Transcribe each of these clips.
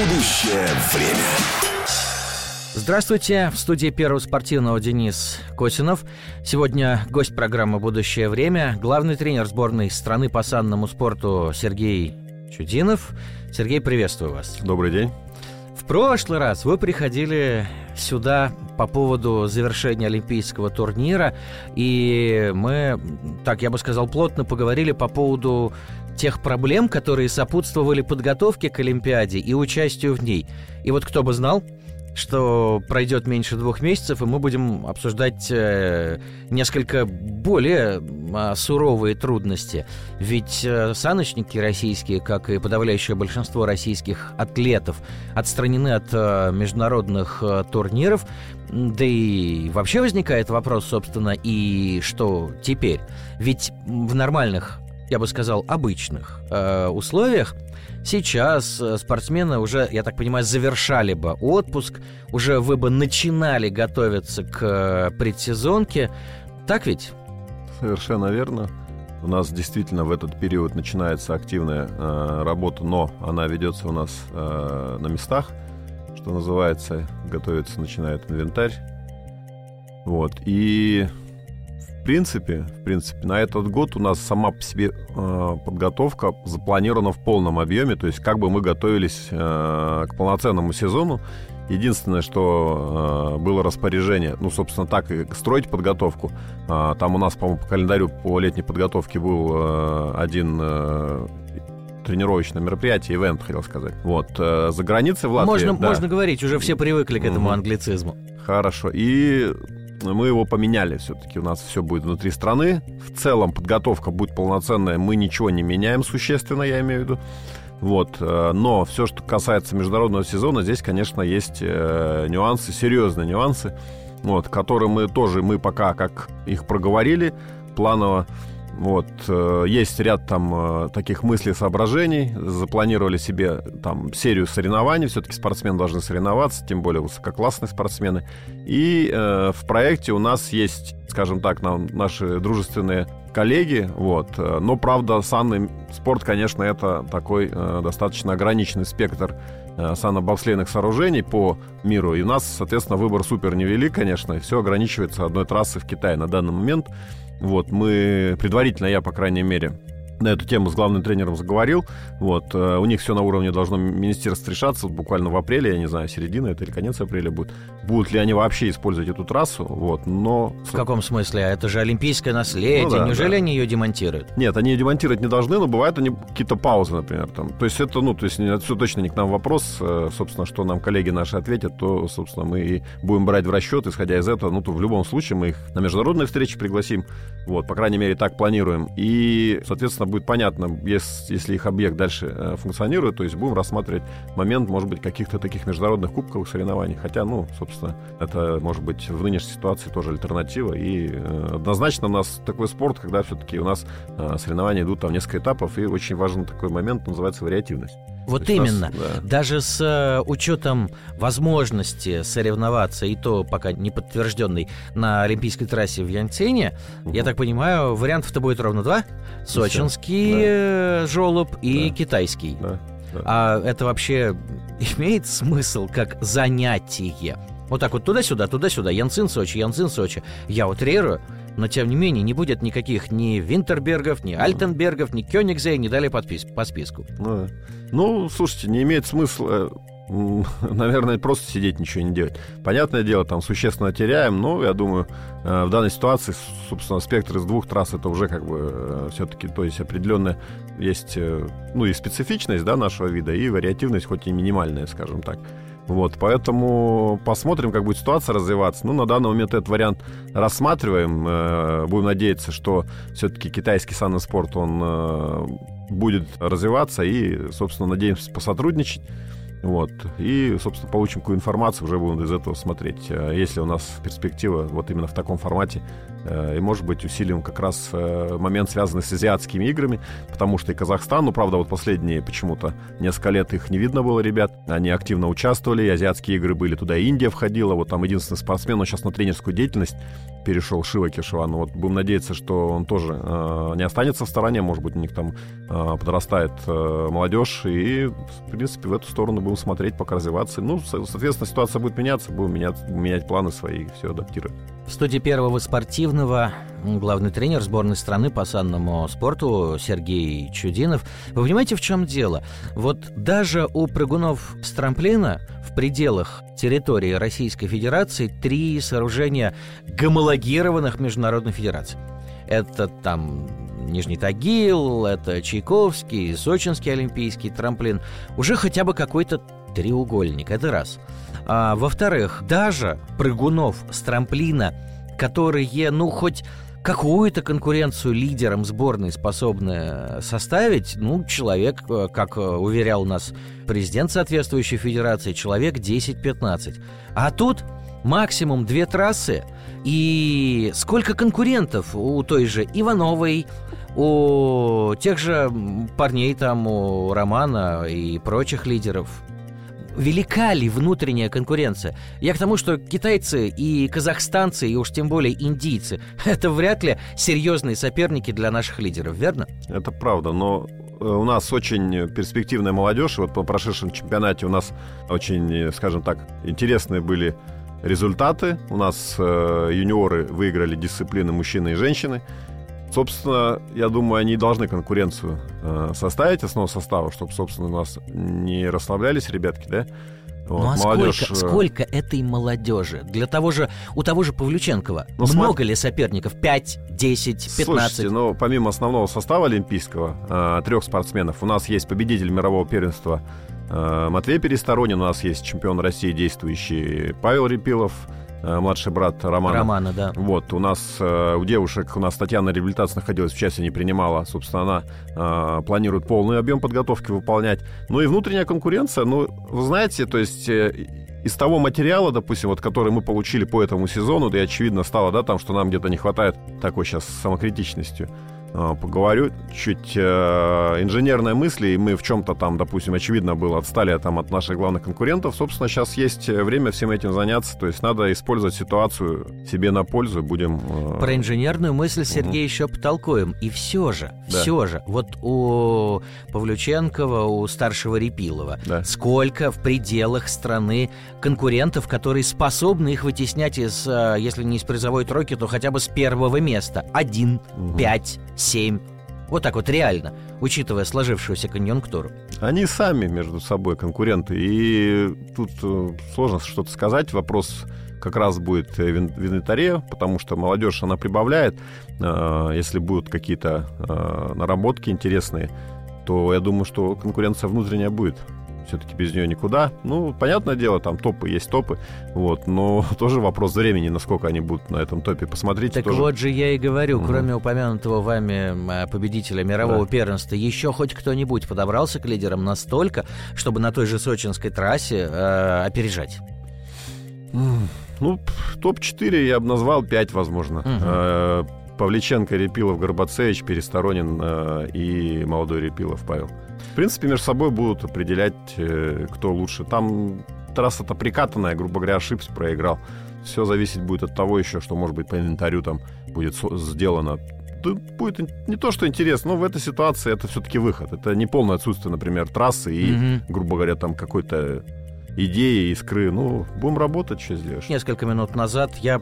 Будущее время. Здравствуйте, в студии Первого спортивного Денис Косинов. Сегодня гость программы «Будущее время» главный тренер сборной страны по санному спорту Сергей Чудинов. Сергей, приветствую вас. Добрый день. Прошлый раз вы приходили сюда по поводу завершения Олимпийского турнира, и мы, так я бы сказал, плотно поговорили по поводу тех проблем, которые сопутствовали подготовке к Олимпиаде и участию в ней. И вот кто бы знал, что пройдет меньше двух месяцев, и мы будем обсуждать э, несколько более э, суровые трудности. Ведь э, саночники российские, как и подавляющее большинство российских атлетов, отстранены от э, международных турниров. Да и вообще возникает вопрос, собственно, и что теперь? Ведь в нормальных я бы сказал, обычных э, условиях, сейчас э, спортсмены уже, я так понимаю, завершали бы отпуск, уже вы бы начинали готовиться к э, предсезонке. Так ведь? Совершенно верно. У нас действительно в этот период начинается активная э, работа, но она ведется у нас э, на местах, что называется, готовится, начинает инвентарь. Вот. И в принципе, в принципе, на этот год у нас сама по себе э, подготовка запланирована в полном объеме, то есть как бы мы готовились э, к полноценному сезону. Единственное, что э, было распоряжение, ну, собственно, так и строить подготовку. Э, там у нас, по-моему, по календарю по летней подготовке был э, один э, тренировочное мероприятие, ивент, хотел сказать. Вот, э, за границей в Латвии... Можно, да. можно говорить, уже все привыкли к этому Мгм. англицизму. Хорошо. И мы его поменяли все-таки. У нас все будет внутри страны. В целом подготовка будет полноценная. Мы ничего не меняем существенно, я имею в виду. Вот. э, Но все, что касается международного сезона, здесь, конечно, есть э, нюансы, серьезные нюансы, вот, которые мы тоже, мы пока как их проговорили планово. Вот, э, есть ряд там э, таких мыслей, соображений. Запланировали себе там серию соревнований. Все-таки спортсмены должны соревноваться, тем более высококлассные спортсмены. И э, в проекте у нас есть, скажем так, нам, наши дружественные коллеги, вот. э, Но, правда, санный спорт, конечно, это такой э, достаточно ограниченный спектр э, санно-бобслейных сооружений по миру. И у нас, соответственно, выбор супер невелик, конечно, и все ограничивается одной трассой в Китае на данный момент. Вот, мы предварительно, я, по крайней мере, на эту тему с главным тренером заговорил. Вот, э, у них все на уровне должно министерство решаться вот буквально в апреле, я не знаю, середина это или конец апреля будет. Будут ли они вообще использовать эту трассу? Вот, но... В каком смысле? А Это же олимпийское наследие. Ну да, Неужели да. они ее демонтируют? Нет, они демонтировать не должны, но бывают они какие-то паузы, например. Там. То есть это, ну, то есть это все точно не к нам вопрос. э, Собственно, что нам коллеги наши ответят, то, собственно, мы и будем брать в расчет, исходя из этого. Ну, то в любом случае мы их на международные встречи пригласим. Вот, по крайней мере, так планируем. И, соответственно, будет понятно, если, если их объект дальше э, функционирует, то есть будем рассматривать момент, может быть, каких-то таких международных кубковых соревнований. Хотя, ну, собственно, это может быть в нынешней ситуации тоже альтернатива. И э, однозначно у нас такой спорт, когда все-таки у нас э, соревнования идут там несколько этапов, и очень важен такой момент, называется вариативность. Вот То у нас, именно. да. Даже с э, учетом возможности соревноваться, и то пока не подтвержденной, на олимпийской трассе в Янцене, я так понимаю, вариантов-то будет ровно два. Сочинский э, жолоб и Да. китайский. Да, да. А это вообще имеет смысл как занятие? Вот так вот туда-сюда, туда-сюда, Янцин, Сочи, Янцин, Сочи. Я утрирую, но тем не менее не будет никаких ни Винтербергов, ни Альтенбергов, ни Кёнигзей, не дали подпис по списку. Ну, ну, слушайте, не имеет смысла, наверное, просто сидеть, ничего не делать. Понятное дело, там существенно теряем, но я думаю, э, в данной ситуации, собственно, спектр из двух трасс это уже как бы все-таки, то есть определенная есть, э, ну, и специфичность, да, нашего вида, и вариативность, хоть и минимальная, скажем так. Вот, поэтому посмотрим, как будет ситуация развиваться. Ну, на данный момент этот вариант рассматриваем. Э, Будем надеяться, что все-таки китайский санный спорт, он э, будет развиваться и, собственно, надеемся посотрудничать. Вот. И, собственно, получим какую информацию, уже будем из этого смотреть. Э, Если у нас перспектива вот именно в таком формате, э, и, может быть, усилим как раз э, момент, связанный с азиатскими играми, потому что и Казахстан, ну, правда, вот последние почему-то несколько лет их не видно было, ребят. Они активно участвовали, и азиатские игры были, туда и Индия входила, вот там единственный спортсмен, он сейчас на тренерскую деятельность перешел, Шива Кишеван. Вот будем надеяться, что он тоже э, не останется в стороне, может быть, у них там э, подрастает э, молодежь, и, в принципе, в эту сторону будем будем смотреть, пока развиваться. Ну, соответственно, ситуация будет меняться, будем менять, менять планы свои, все адаптировать. В студии первого спортивного главный тренер сборной страны по санному спорту Сергей Чудинов. Вы понимаете, в чем дело? Вот даже у прыгунов с трамплина в пределах территории Российской Федерации три сооружения гомологированных международных федераций. Это там Нижний Тагил, это Чайковский, Сочинский олимпийский трамплин. Уже хотя бы какой-то треугольник, это раз. А, во-вторых, даже прыгунов с трамплина, которые, ну, хоть какую-то конкуренцию лидерам сборной способны составить, ну, человек, э, как э, уверял нас президент соответствующей федерации, человек 10-15. А тут максимум две трассы, и сколько конкурентов у той же Ивановой, у тех же парней там, у Романа и прочих лидеров. Велика ли внутренняя конкуренция? Я к тому, что китайцы и казахстанцы, и уж тем более индийцы, это вряд ли серьезные соперники для наших лидеров, верно? Это правда, но э, у нас очень перспективная молодежь. Вот по прошедшем чемпионате у нас очень, скажем так, интересные были результаты. У нас э, юниоры выиграли дисциплины мужчины и женщины. Собственно, я думаю, они должны конкуренцию э, составить, основу состава, чтобы, собственно, у нас не расслаблялись ребятки, да? Вот, ну а молодежь... сколько, э, сколько этой молодежи? Для того же, у того же Павлюченкова ну, много см... ли соперников? 5, 10, 15? Слушайте, ну, помимо основного состава олимпийского, э, трех спортсменов, у нас есть победитель мирового первенства Матвей Пересторонин, у нас есть чемпион России действующий Павел Репилов, Э, младший брат Романа. Романа, да. Вот, у нас, э, у девушек, у нас Татьяна реабилитация находилась в части, не принимала. Собственно, она э, планирует полный объем подготовки выполнять. Ну и внутренняя конкуренция, ну, вы знаете, то есть из того материала, допустим, вот, который мы получили по этому сезону, да и очевидно стало, да, там, что нам где-то не хватает такой сейчас самокритичностью. А, поговорю чуть э, инженерной мысли, и мы в чем-то там, допустим, очевидно было, отстали там от наших главных конкурентов. Собственно, сейчас есть время всем этим заняться, то есть надо использовать ситуацию себе на пользу, будем... Э... Про инженерную мысль, Сергей, угу. еще потолкуем. И все же, да. все же, вот у Павлюченкова, у старшего Репилова, да. сколько в пределах страны конкурентов, которые способны их вытеснять из, э, если не из призовой тройки, то хотя бы с первого места. Один, угу. пять, 7. Вот так вот реально, учитывая сложившуюся конъюнктуру. Они сами между собой конкуренты. И тут э, сложно что-то сказать. Вопрос как раз будет в инвентаре, потому что молодежь, она прибавляет. Э, если будут какие-то э, наработки интересные, то я думаю, что конкуренция внутренняя будет все-таки без нее никуда. Ну, понятное дело, там топы есть топы, вот, но тоже вопрос времени, насколько они будут на этом топе. Посмотрите. Так тоже. вот же я и говорю, угу. кроме упомянутого вами победителя мирового да. первенства, еще хоть кто-нибудь подобрался к лидерам настолько, чтобы на той же сочинской трассе э, опережать. Ну, топ-4 я бы назвал 5, возможно. Угу. Павличенко, Репилов, Горбацевич, Пересторонин и молодой Репилов Павел. В принципе, между собой будут определять, э, кто лучше. Там трасса-то прикатанная, грубо говоря, ошибся, проиграл. Все зависеть будет от того еще, что, может быть, по инвентарю там будет сделано. Тут будет не то, что интересно, но в этой ситуации это все-таки выход. Это не полное отсутствие, например, трассы и, mm-hmm. грубо говоря, там какой-то идеи, искры. Ну, будем работать, что сделаешь. Несколько минут назад я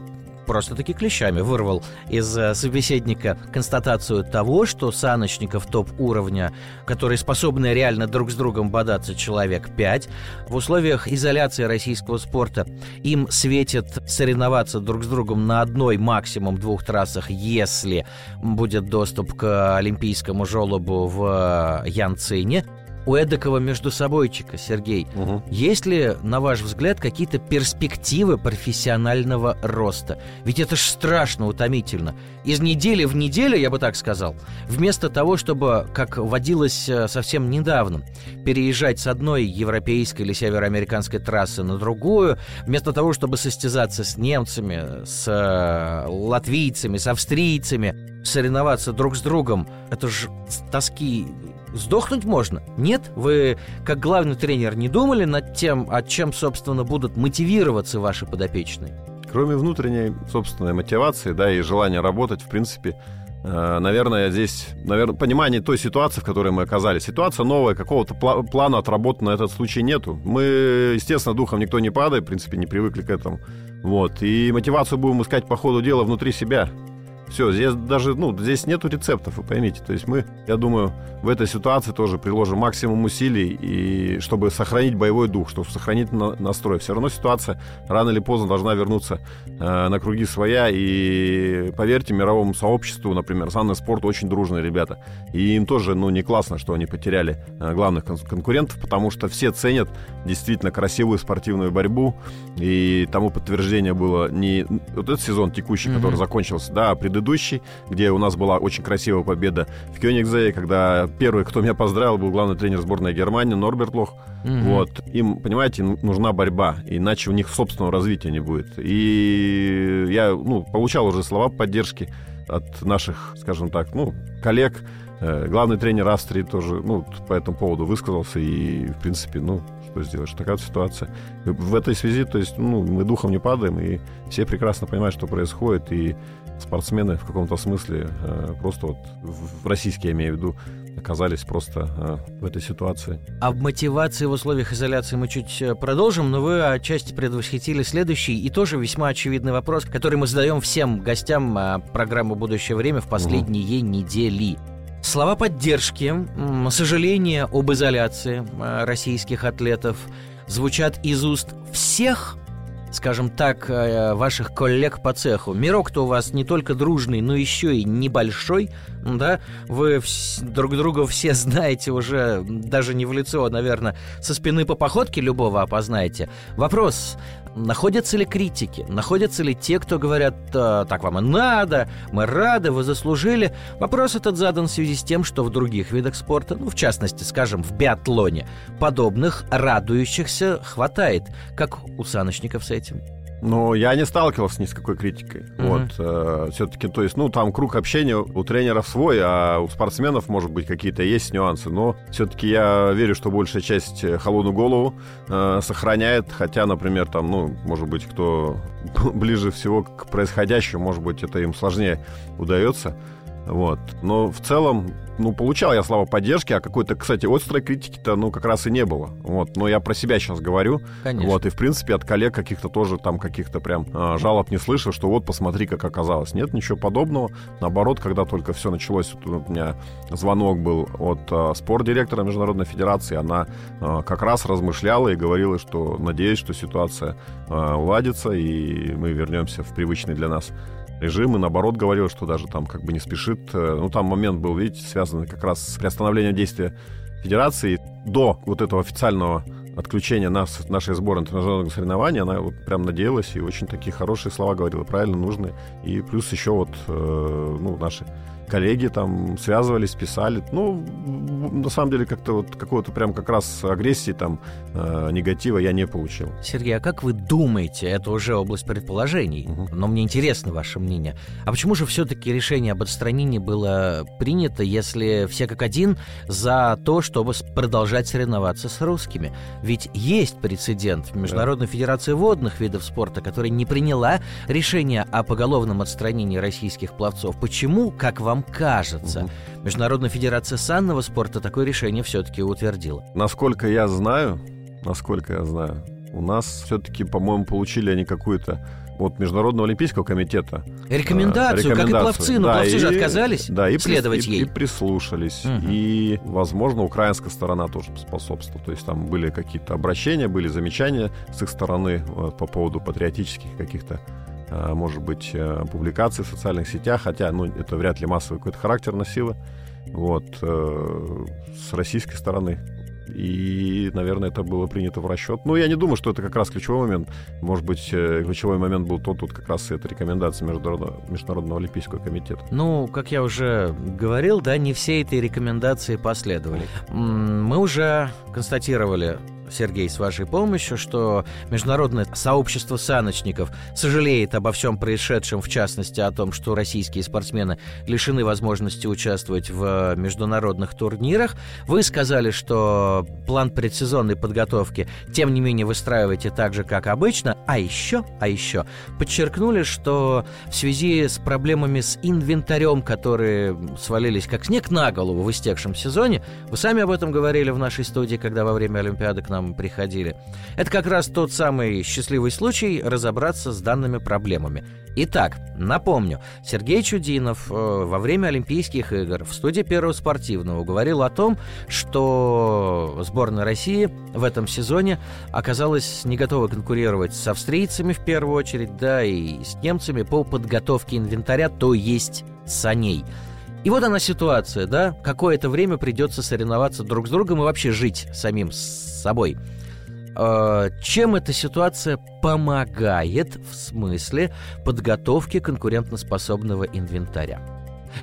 просто-таки клещами вырвал из э, собеседника констатацию того, что саночников топ-уровня, которые способны реально друг с другом бодаться человек 5, в условиях изоляции российского спорта им светит соревноваться друг с другом на одной, максимум двух трассах, если будет доступ к олимпийскому желобу в э, Янцине у эдакого между собойчика, Сергей, угу. есть ли, на ваш взгляд, какие-то перспективы профессионального роста? Ведь это ж страшно утомительно. Из недели в неделю, я бы так сказал, вместо того, чтобы, как водилось э, совсем недавно, переезжать с одной европейской или североамериканской трассы на другую, вместо того, чтобы состязаться с немцами, с э, латвийцами, с австрийцами, соревноваться друг с другом, это же тоски сдохнуть можно. Нет? Вы, как главный тренер, не думали над тем, от чем, собственно, будут мотивироваться ваши подопечные? Кроме внутренней собственной мотивации, да, и желания работать, в принципе, Э, наверное, здесь, наверное, понимание той ситуации, в которой мы оказались. Ситуация новая, какого-то пла- плана отработан на этот случай нету. Мы, естественно, духом никто не падает, в принципе, не привыкли к этому. Вот. И мотивацию будем искать по ходу дела внутри себя. Все, здесь даже, ну, здесь нету рецептов, вы поймите. То есть мы, я думаю, в этой ситуации тоже приложим максимум усилий, и чтобы сохранить боевой дух, чтобы сохранить на, настрой. Все равно ситуация рано или поздно должна вернуться э, на круги своя, и поверьте, мировому сообществу, например, санный спорт очень дружные ребята. И им тоже, ну, не классно, что они потеряли э, главных кон- конкурентов, потому что все ценят действительно красивую спортивную борьбу, и тому подтверждение было не вот этот сезон текущий, mm-hmm. который закончился, да, а предыдущий предыдущий, где у нас была очень красивая победа в Кёнигзее, когда первый, кто меня поздравил, был главный тренер сборной Германии Норберт Лох. Угу. Вот. Им, понимаете, нужна борьба, иначе у них собственного развития не будет. И я ну, получал уже слова поддержки от наших, скажем так, ну, коллег. Э, главный тренер Австрии тоже ну, по этому поводу высказался. И, в принципе, ну, что сделаешь. Такая ситуация. В этой связи, то есть, ну, мы духом не падаем, и все прекрасно понимают, что происходит, и спортсмены в каком-то смысле э, просто вот в российские, я имею в виду, оказались просто э, в этой ситуации. Об мотивации в условиях изоляции мы чуть э, продолжим, но вы отчасти предвосхитили следующий и тоже весьма очевидный вопрос, который мы задаем всем гостям программы «Будущее время» в последние угу. недели. Слова поддержки, сожаления об изоляции э, российских атлетов звучат из уст всех скажем так, э, ваших коллег по цеху. Мирок-то у вас не только дружный, но еще и небольшой, да? Вы друг друга все знаете уже, даже не в лицо, а, наверное, со спины по походке любого опознаете. Вопрос, находятся ли критики, находятся ли те, кто говорят, «А, так вам и надо, мы рады, вы заслужили. Вопрос этот задан в связи с тем, что в других видах спорта, ну, в частности, скажем, в биатлоне, подобных радующихся хватает, как у саночников с этим. Ну, я не сталкивался ни с какой критикой. Mm-hmm. Вот, э, все-таки, то есть, ну, там круг общения у тренеров свой, а у спортсменов, может быть, какие-то есть нюансы. Но все-таки я верю, что большая часть э, холодную голову э, сохраняет. Хотя, например, там, ну, может быть, кто ближе всего к происходящему, может быть, это им сложнее удается. Вот. Но в целом, ну, получал я слова поддержки, а какой-то, кстати, острой критики-то, ну, как раз и не было. Вот. Но я про себя сейчас говорю. Конечно. Вот. И, в принципе, от коллег каких-то тоже там каких-то прям э, жалоб не слышал, что вот, посмотри, как оказалось. Нет ничего подобного. Наоборот, когда только все началось, вот у меня звонок был от э, спортдиректора Международной Федерации, она э, как раз размышляла и говорила, что надеюсь, что ситуация э, уладится, и мы вернемся в привычный для нас режим, и наоборот говорил, что даже там как бы не спешит. Э, ну, там момент был, видите, связанный как раз с приостановлением действия Федерации. До вот этого официального отключения нас, нашей сборной интернациональных соревнований, она вот прям надеялась и очень такие хорошие слова говорила, правильно, нужные. И плюс еще вот, э, ну, наши коллеги там связывались, писали. Ну, на самом деле, как-то вот какого-то прям как раз агрессии там, э, негатива я не получил. Сергей, а как вы думаете, это уже область предположений, угу. но мне интересно ваше мнение, а почему же все-таки решение об отстранении было принято, если все как один за то, чтобы продолжать соревноваться с русскими? Ведь есть прецедент в Международной да. Федерации водных видов спорта, которая не приняла решение о поголовном отстранении российских пловцов. Почему, как вам вам кажется. Угу. Международная федерация санного спорта такое решение все-таки утвердила. Насколько я знаю, насколько я знаю, у нас все-таки, по-моему, получили они какую-то от Международного олимпийского комитета рекомендацию, э, рекомендацию. как и пловцы, но да, пловцы и, же отказались да, и следовать и, ей. И прислушались. Угу. И, возможно, украинская сторона тоже способствовала. То есть там были какие-то обращения, были замечания с их стороны вот, по поводу патриотических каких-то Э, может быть, э, публикации в социальных сетях, хотя, ну, это вряд ли массовый какой-то характер носило, вот, э, с российской стороны. И, наверное, это было принято в расчет. Но я не думаю, что это как раз ключевой момент. Может быть, ключевой момент был тот, тут как раз это рекомендация Международного, Международного Олимпийского комитета. Ну, как я уже говорил, да, не все этой рекомендации последовали. Мы уже констатировали Сергей, с вашей помощью, что международное сообщество саночников сожалеет обо всем происшедшем, в частности о том, что российские спортсмены лишены возможности участвовать в международных турнирах. Вы сказали, что план предсезонной подготовки, тем не менее, выстраиваете так же, как обычно. А еще, а еще подчеркнули, что в связи с проблемами с инвентарем, которые свалились как снег на голову в истекшем сезоне, вы сами об этом говорили в нашей студии, когда во время Олимпиады к нам приходили. Это как раз тот самый счастливый случай разобраться с данными проблемами. Итак, напомню, Сергей Чудинов э, во время Олимпийских игр в студии Первого спортивного говорил о том, что сборная России в этом сезоне оказалась не готова конкурировать с австрийцами в первую очередь, да, и с немцами по подготовке инвентаря, то есть саней. И вот она ситуация, да, какое-то время придется соревноваться друг с другом и вообще жить самим с собой. Э, чем эта ситуация помогает в смысле подготовки конкурентоспособного инвентаря?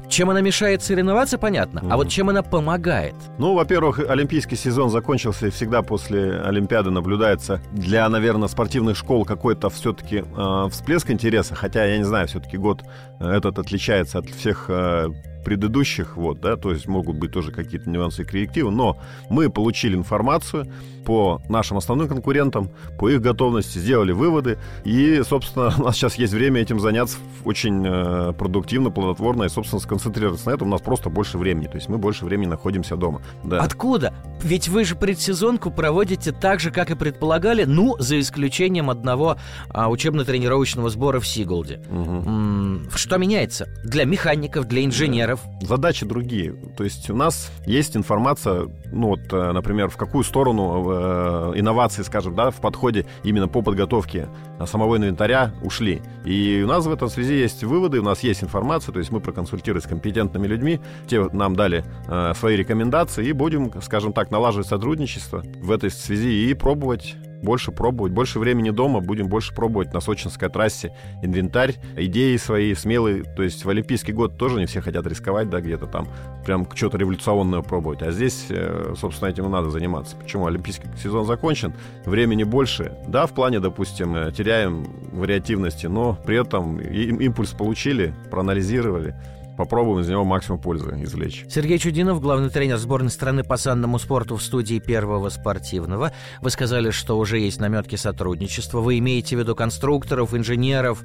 Чем она мешает соревноваться, понятно. Mm-hmm. А вот чем она помогает? Ну, во-первых, олимпийский сезон закончился, и всегда после Олимпиады наблюдается для, наверное, спортивных школ какой-то все-таки э, всплеск интереса. Хотя, я не знаю, все-таки год э, этот отличается от всех э, предыдущих, вот, да, то есть могут быть тоже какие-то нюансы и коррективы, но мы получили информацию по нашим основным конкурентам, по их готовности, сделали выводы, и, собственно, у нас сейчас есть время этим заняться очень э, продуктивно, плодотворно и, собственно, сконцентрироваться на этом. У нас просто больше времени, то есть мы больше времени находимся дома. Да. Откуда? Ведь вы же предсезонку проводите так же, как и предполагали, ну, за исключением одного а, учебно-тренировочного сбора в Сиголде. Угу. Что меняется? Для механиков, для инженеров, инженеров. Задачи другие. То есть у нас есть информация, ну вот, э, например, в какую сторону э, инновации, скажем, да, в подходе именно по подготовке самого инвентаря ушли. И у нас в этом связи есть выводы, у нас есть информация, то есть мы проконсультировались с компетентными людьми, те нам дали э, свои рекомендации и будем, скажем так, налаживать сотрудничество в этой связи и пробовать больше пробовать, больше времени дома, будем больше пробовать на сочинской трассе инвентарь, идеи свои смелые. То есть в Олимпийский год тоже не все хотят рисковать, да, где-то там прям что-то революционное пробовать. А здесь, э, собственно, этим и надо заниматься. Почему? Олимпийский сезон закончен, времени больше. Да, в плане, допустим, э, теряем вариативности, но при этом импульс получили, проанализировали, попробуем из него максимум пользы извлечь. Сергей Чудинов, главный тренер сборной страны по санному спорту в студии Первого спортивного. Вы сказали, что уже есть наметки сотрудничества. Вы имеете в виду конструкторов, инженеров,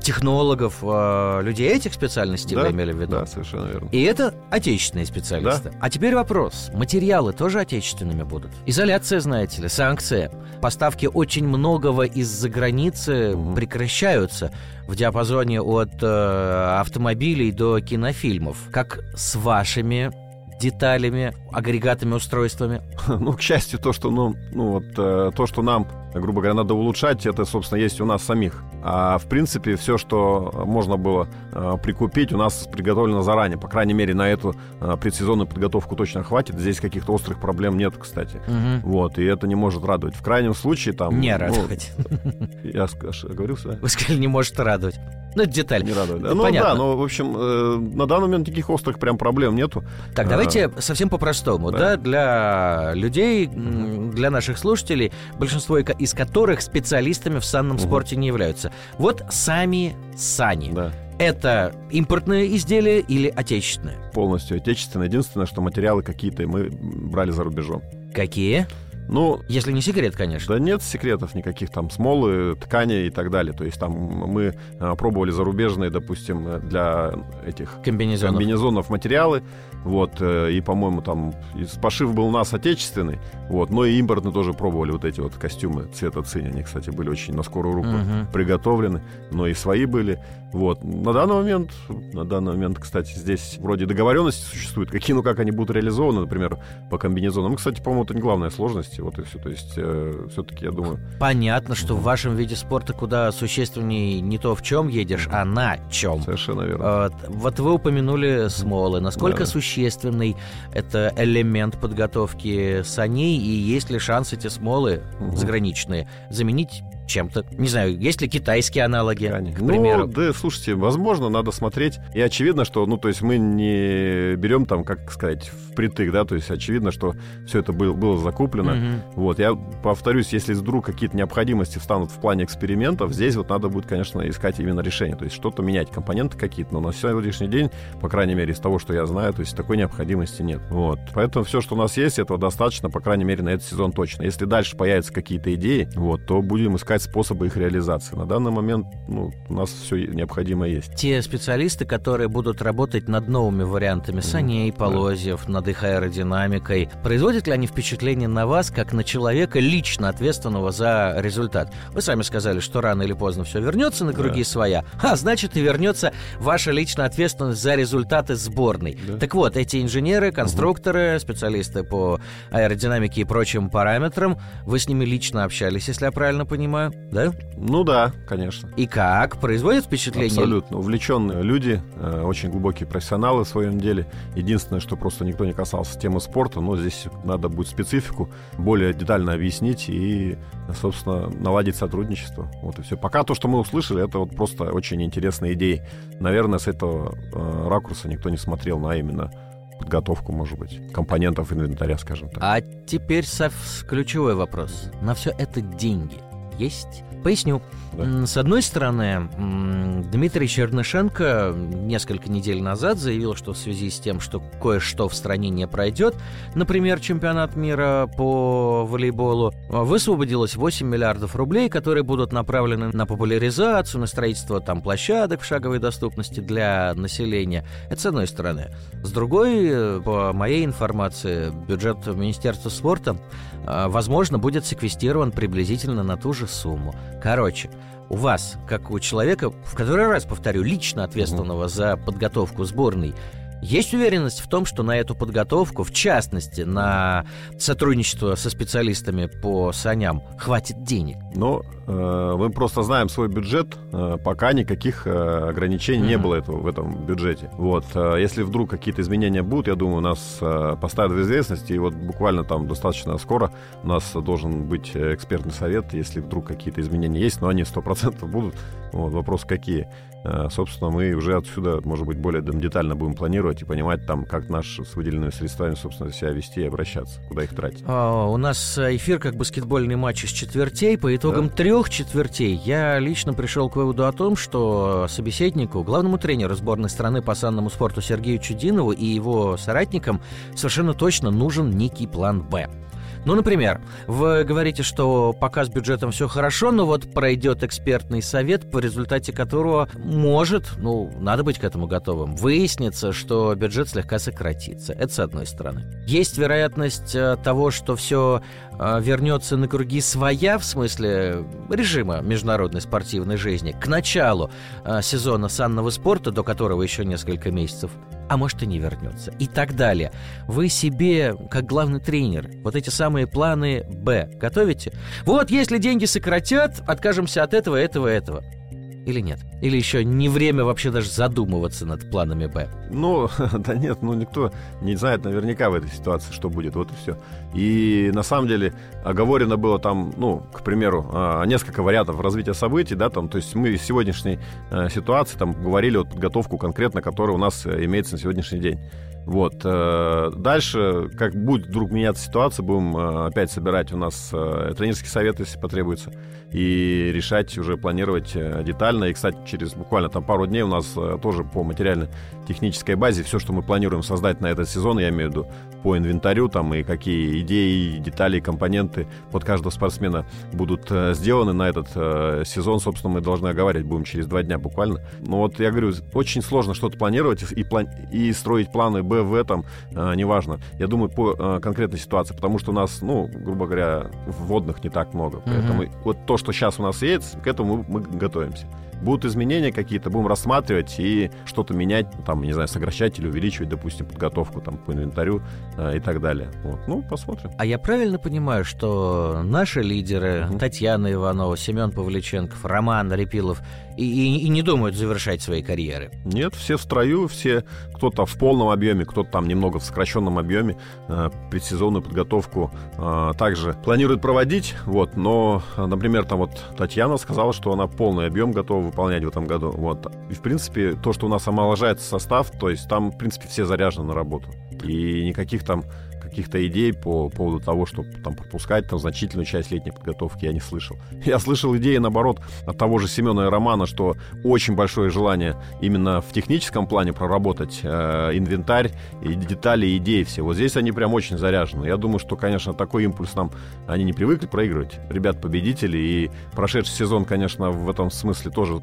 технологов, э, людей этих специальностей да, вы имели в виду? Да, совершенно верно. И это отечественные специалисты. Да. А теперь вопрос. Материалы тоже отечественными будут? Изоляция, знаете ли, санкции. Поставки очень многого из-за границы угу. прекращаются в диапазоне от э, автомобилей до кинофильмов. Как с вашими деталями, агрегатами, устройствами? Ну, к счастью, то, что, ну, ну вот, э, то, что нам, грубо говоря, надо улучшать, это, собственно, есть у нас самих. А, в принципе, все, что можно было э, прикупить, у нас приготовлено заранее. По крайней мере, на эту э, предсезонную подготовку точно хватит. Здесь каких-то острых проблем нет, кстати. Угу. Вот, и это не может радовать. В крайнем случае, там... Не ну, радовать. Я говорил, да? Вы сказали, не может радовать. Ну, это деталь. Не радует, да? Ну, Понятно. да, но, в общем, э, на данный момент никаких острых прям проблем нету. Так, давайте а, совсем по-простому, да. да, для людей, для наших слушателей, большинство из которых специалистами в санном угу. спорте не являются. Вот сами сани. Да. Это импортное изделие или отечественное? Полностью отечественное. Единственное, что материалы какие-то мы брали за рубежом. Какие? Ну, если не секрет, конечно. Да нет секретов никаких, там смолы, ткани и так далее. То есть там мы а, пробовали зарубежные, допустим, для этих комбинезонов, комбинезонов материалы. Вот, э, и, по-моему, там пошив был у нас отечественный, вот, но и импортный тоже пробовали вот эти вот костюмы цвета цинь. Они, кстати, были очень на скорую руку uh-huh. приготовлены, но и свои были. Вот. На данный момент, на данный момент, кстати, здесь вроде договоренности существуют. Какие, ну как они будут реализованы, например, по комбинезонам. Ну, кстати, по-моему, это не главная сложность. Вот и все. То есть, э, все-таки, я думаю... Понятно, что в вашем виде спорта куда существеннее не то, в чем едешь, а на чем. Совершенно верно. Вот, вот вы упомянули смолы. Насколько да. существенный это элемент подготовки саней, и есть ли шанс эти смолы угу. заграничные заменить чем-то. Не знаю, есть ли китайские аналоги, Конечно. к Ну, примеру? да, слушайте, возможно, надо смотреть. И очевидно, что, ну, то есть мы не берем там, как сказать, впритык, да, то есть очевидно, что все это было, было закуплено. Мгм. Вот, я повторюсь, если вдруг какие-то необходимости встанут в плане экспериментов, здесь вот надо будет, конечно, искать именно решение. То есть что-то менять, компоненты какие-то. Но на сегодняшний день, по крайней мере, из того, что я знаю, то есть такой необходимости нет. Вот. Поэтому все, что у нас есть, этого достаточно, по крайней мере, на этот сезон точно. Если дальше появятся какие-то идеи, вот, то будем искать способы их реализации. На данный момент ну, у нас все необходимое есть. Те специалисты, которые будут работать над новыми вариантами саней, полозьев, над их аэродинамикой, производят ли они впечатление на вас, как на человека, лично ответственного за результат? Вы сами сказали, что рано или поздно все вернется на круги Да. своя, а значит и вернется ваша личная ответственность за результаты сборной. Да. Так вот, эти инженеры, конструкторы, специалисты по аэродинамике и прочим параметрам, вы с ними лично общались, если я правильно понимаю, да? Ну да, конечно. И как? Производит впечатление? Абсолютно. Увлеченные люди, э, очень глубокие профессионалы в своем деле. Единственное, что просто никто не касался темы спорта, но здесь надо будет специфику более детально объяснить и, собственно, наладить сотрудничество. Вот и все. Пока то, что мы услышали, это вот просто очень интересные идеи. Наверное, с этого э, ракурса никто не смотрел на именно подготовку, может быть, компонентов инвентаря, скажем так. А теперь сов- ключевой вопрос. На все это деньги есть? Поясню. Да. С одной стороны, Дмитрий Чернышенко несколько недель назад заявил, что в связи с тем, что кое-что в стране не пройдет, например, чемпионат мира по волейболу, высвободилось 8 миллиардов рублей, которые будут направлены на популяризацию, на строительство там площадок в шаговой доступности для населения. Это с одной стороны. С другой, по моей информации, бюджет Министерства спорта, э, возможно, будет секвестирован приблизительно на ту же сумму. Короче, у вас, как у человека, в который раз повторю, лично ответственного за подготовку сборной, есть уверенность в том, что на эту подготовку, в частности, на сотрудничество со специалистами по саням, хватит денег? Но мы просто знаем свой бюджет, э, пока никаких э, ограничений не было этого, в этом бюджете. Вот, э, если вдруг какие-то изменения будут, я думаю, нас э, поставят в известность, и вот буквально там достаточно скоро у нас должен быть э, экспертный совет, если вдруг какие-то изменения есть, но они 100% будут. Вот, вопрос какие. Э, собственно, мы уже отсюда, может быть, более детально будем планировать и понимать там, как наш с выделенными средствами, собственно, себя вести и обращаться, куда их тратить. А, у нас э, эфир как баскетбольный матч из четвертей. По итогам трех четвертей я лично пришел к выводу о том, что собеседнику, главному тренеру сборной страны по санному спорту Сергею Чудинову и его соратникам совершенно точно нужен некий план «Б». Ну, например, вы говорите, что пока с бюджетом все хорошо, но вот пройдет экспертный совет, по результате которого может, ну, надо быть к этому готовым, выяснится, что бюджет слегка сократится. Это с одной стороны. Есть вероятность э, того, что все вернется на круги своя, в смысле режима международной спортивной жизни, к началу э, сезона санного спорта, до которого еще несколько месяцев, а может и не вернется. И так далее. Вы себе, как главный тренер, вот эти самые планы «Б» готовите? Вот, если деньги сократят, откажемся от этого, этого, этого. Или нет? Или еще не время вообще даже задумываться над планами «Б»? Ну, да нет, ну никто не знает наверняка в этой ситуации, что будет, вот и все. И на самом деле оговорено было там, ну, к примеру, а, несколько вариантов развития событий, да, там, то есть мы из сегодняшней э, ситуации там говорили вот подготовку конкретно, которая у нас э, имеется на сегодняшний день. Вот. э, Дальше, как будет вдруг меняться ситуация, будем э, опять собирать у нас э, тренерский совет, если потребуется, и решать уже планировать детально. И, кстати, через буквально там пару дней у нас тоже по материально-технической базе все, что мы планируем создать на этот сезон, я имею в виду по инвентарю там и какие идеи, детали, компоненты под каждого спортсмена будут сделаны на этот сезон, собственно, мы должны оговаривать будем через два дня буквально. Но вот я говорю, очень сложно что-то планировать и, план- и строить планы в этом, э, неважно. Я думаю, по э, конкретной ситуации, потому что у нас, ну, грубо говоря, вводных не так много. Поэтому вот то, что сейчас у нас есть, к этому мы готовимся. Будут изменения какие-то, будем рассматривать и что-то менять, там, не знаю, сокращать или увеличивать, допустим, подготовку там по инвентарю э, и так далее. Вот. Ну, посмотрим. А я правильно понимаю, что наши лидеры Мгм. Татьяна Иванова, Семен Павличенков, Роман Репилов и, и, и не думают завершать свои карьеры. Нет, все в строю, все кто-то в полном объеме, кто-то там немного в сокращенном объеме э, предсезонную подготовку э, также планирует проводить. Вот, но, например, там вот Татьяна сказала, что она полный объем готова выполнять в этом году. Вот. И, в принципе, то, что у нас омоложается состав, то есть там, в принципе, все заряжены на работу. И никаких там каких-то идей по поводу того, чтобы там пропускать там значительную часть летней подготовки, я не слышал. Я слышал идеи, наоборот, от того же Семена и Романа, что очень большое желание именно в техническом плане проработать э, инвентарь, и детали, и идеи все. Вот здесь они прям очень заряжены. Я думаю, что, конечно, такой импульс нам они не привыкли проигрывать. Ребят победители и прошедший сезон, конечно, в этом смысле тоже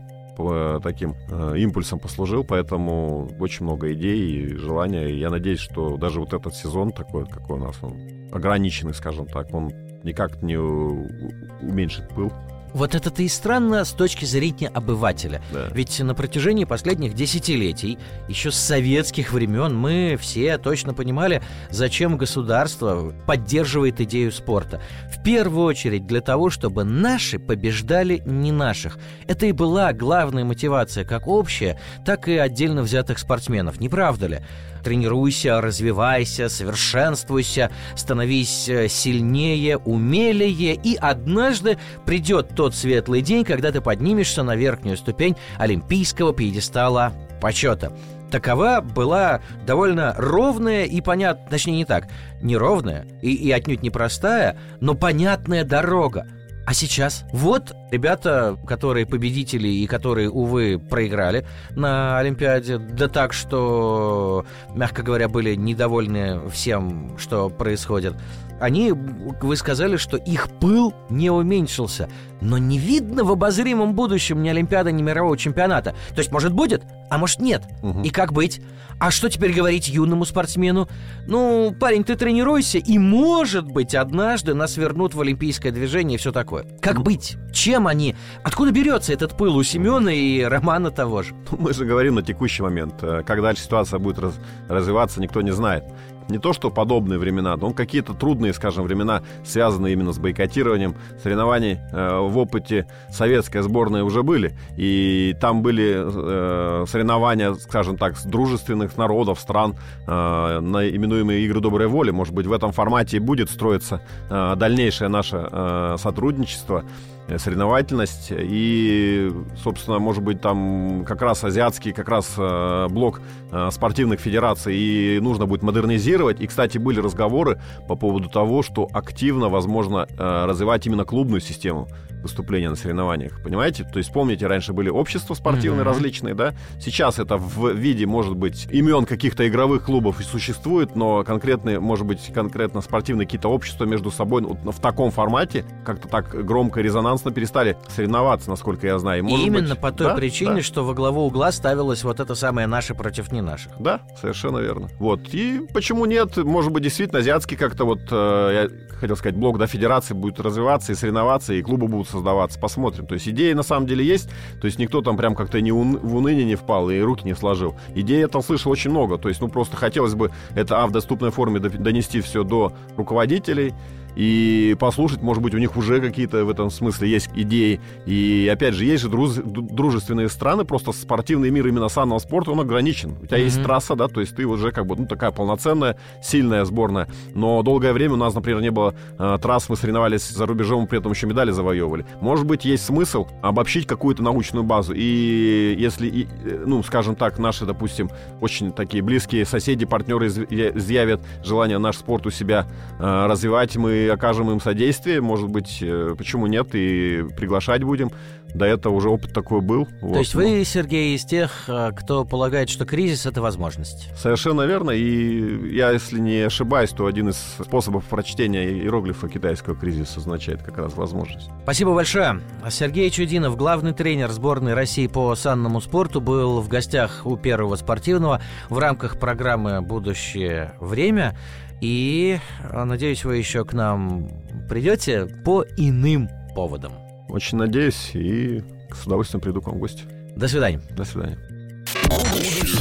таким э, импульсом послужил, поэтому очень много идей и желания. Я надеюсь, что даже вот этот сезон такой, какой у нас, он ограниченный, скажем так, он никак не уменьшит пыл вот это-то и странно с точки зрения обывателя. Да. Ведь на протяжении последних десятилетий, еще с советских времен, мы все точно понимали, зачем государство поддерживает идею спорта. В первую очередь для того, чтобы наши побеждали не наших. Это и была главная мотивация как общая, так и отдельно взятых спортсменов, не правда ли? Тренируйся, развивайся, совершенствуйся, становись э, сильнее, умелее, и однажды придет тот светлый день, когда ты поднимешься на верхнюю ступень олимпийского пьедестала почета. Такова была довольно ровная и понятная, точнее не так, неровная и, и отнюдь непростая, но понятная дорога – а сейчас? Вот ребята, которые победители и которые, увы, проиграли на Олимпиаде, да так, что, мягко говоря, были недовольны всем, что происходит. Они, вы сказали, что их пыл не уменьшился, но не видно в обозримом будущем ни Олимпиады, ни мирового чемпионата. То есть, может, будет, а может, нет. Угу. И как быть? А что теперь говорить юному спортсмену? Ну, парень, ты тренируйся, и, может быть, однажды нас вернут в олимпийское движение и все такое. Как ну, быть? Чем они? Откуда берется этот пыл у Семена и Романа того же? Ну, мы же говорим на текущий момент. Э, как дальше ситуация будет раз, развиваться, никто не знает не то что подобные времена, но какие-то трудные, скажем, времена, связанные именно с бойкотированием соревнований э, в опыте советской сборной уже были. И там были э, соревнования, скажем так, с дружественных народов, стран, э, на именуемые игры доброй воли. Может быть, в этом формате и будет строиться э, дальнейшее наше э, сотрудничество. Э, соревновательность. И, собственно, может быть, там как раз азиатский, как раз э, блок э, спортивных федераций и нужно будет модернизировать. И, кстати, были разговоры по поводу того, что активно, возможно, развивать именно клубную систему выступления на соревнованиях. Понимаете? То есть, помните, раньше были общества спортивные mm-hmm. различные, да? Сейчас это в виде, может быть, имен каких-то игровых клубов и существует, но конкретные, может быть, конкретно спортивные какие-то общества между собой вот, в таком формате как-то так громко, резонансно перестали соревноваться, насколько я знаю. И именно быть, по той да? причине, да. что во главу угла ставилось вот это самое «наши против не наших». Да, совершенно верно. Вот. И почему нет? Может быть, действительно, азиатский как-то вот, э, я хотел сказать, блок, да, федерации будет развиваться и соревноваться, и клубы будут создаваться. Посмотрим. То есть идеи на самом деле есть. То есть никто там прям как-то не ун- в уныние не впал и руки не сложил. Идей я там слышал очень много. То есть, ну, просто хотелось бы это а, в доступной форме донести все до руководителей, и послушать, может быть, у них уже какие-то в этом смысле есть идеи. И опять же, есть же друз... дружественные страны, просто спортивный мир именно санного спорта, он ограничен. У тебя mm-hmm. есть трасса, да, то есть ты уже как бы, ну, такая полноценная, сильная сборная. Но долгое время у нас, например, не было э, трасс, мы соревновались за рубежом, при этом еще медали завоевывали. Может быть, есть смысл обобщить какую-то научную базу. И если, и, э, ну, скажем так, наши, допустим, очень такие близкие соседи, партнеры изъявят желание наш спорт у себя э, развивать, мы окажем им содействие, может быть, э, почему нет, и приглашать будем. До этого уже опыт такой был. То вот. есть вы, Сергей, из тех, э, кто полагает, что кризис — это возможность? Совершенно верно. И я, если не ошибаюсь, то один из способов прочтения иероглифа китайского кризиса означает как раз возможность. Спасибо большое. Сергей Чудинов, главный тренер сборной России по санному спорту, был в гостях у Первого спортивного в рамках программы «Будущее время». И а, надеюсь, вы еще к нам придете по иным поводам. Очень надеюсь и с удовольствием приду к вам в гости. До свидания. До свидания.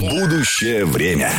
Будущее время.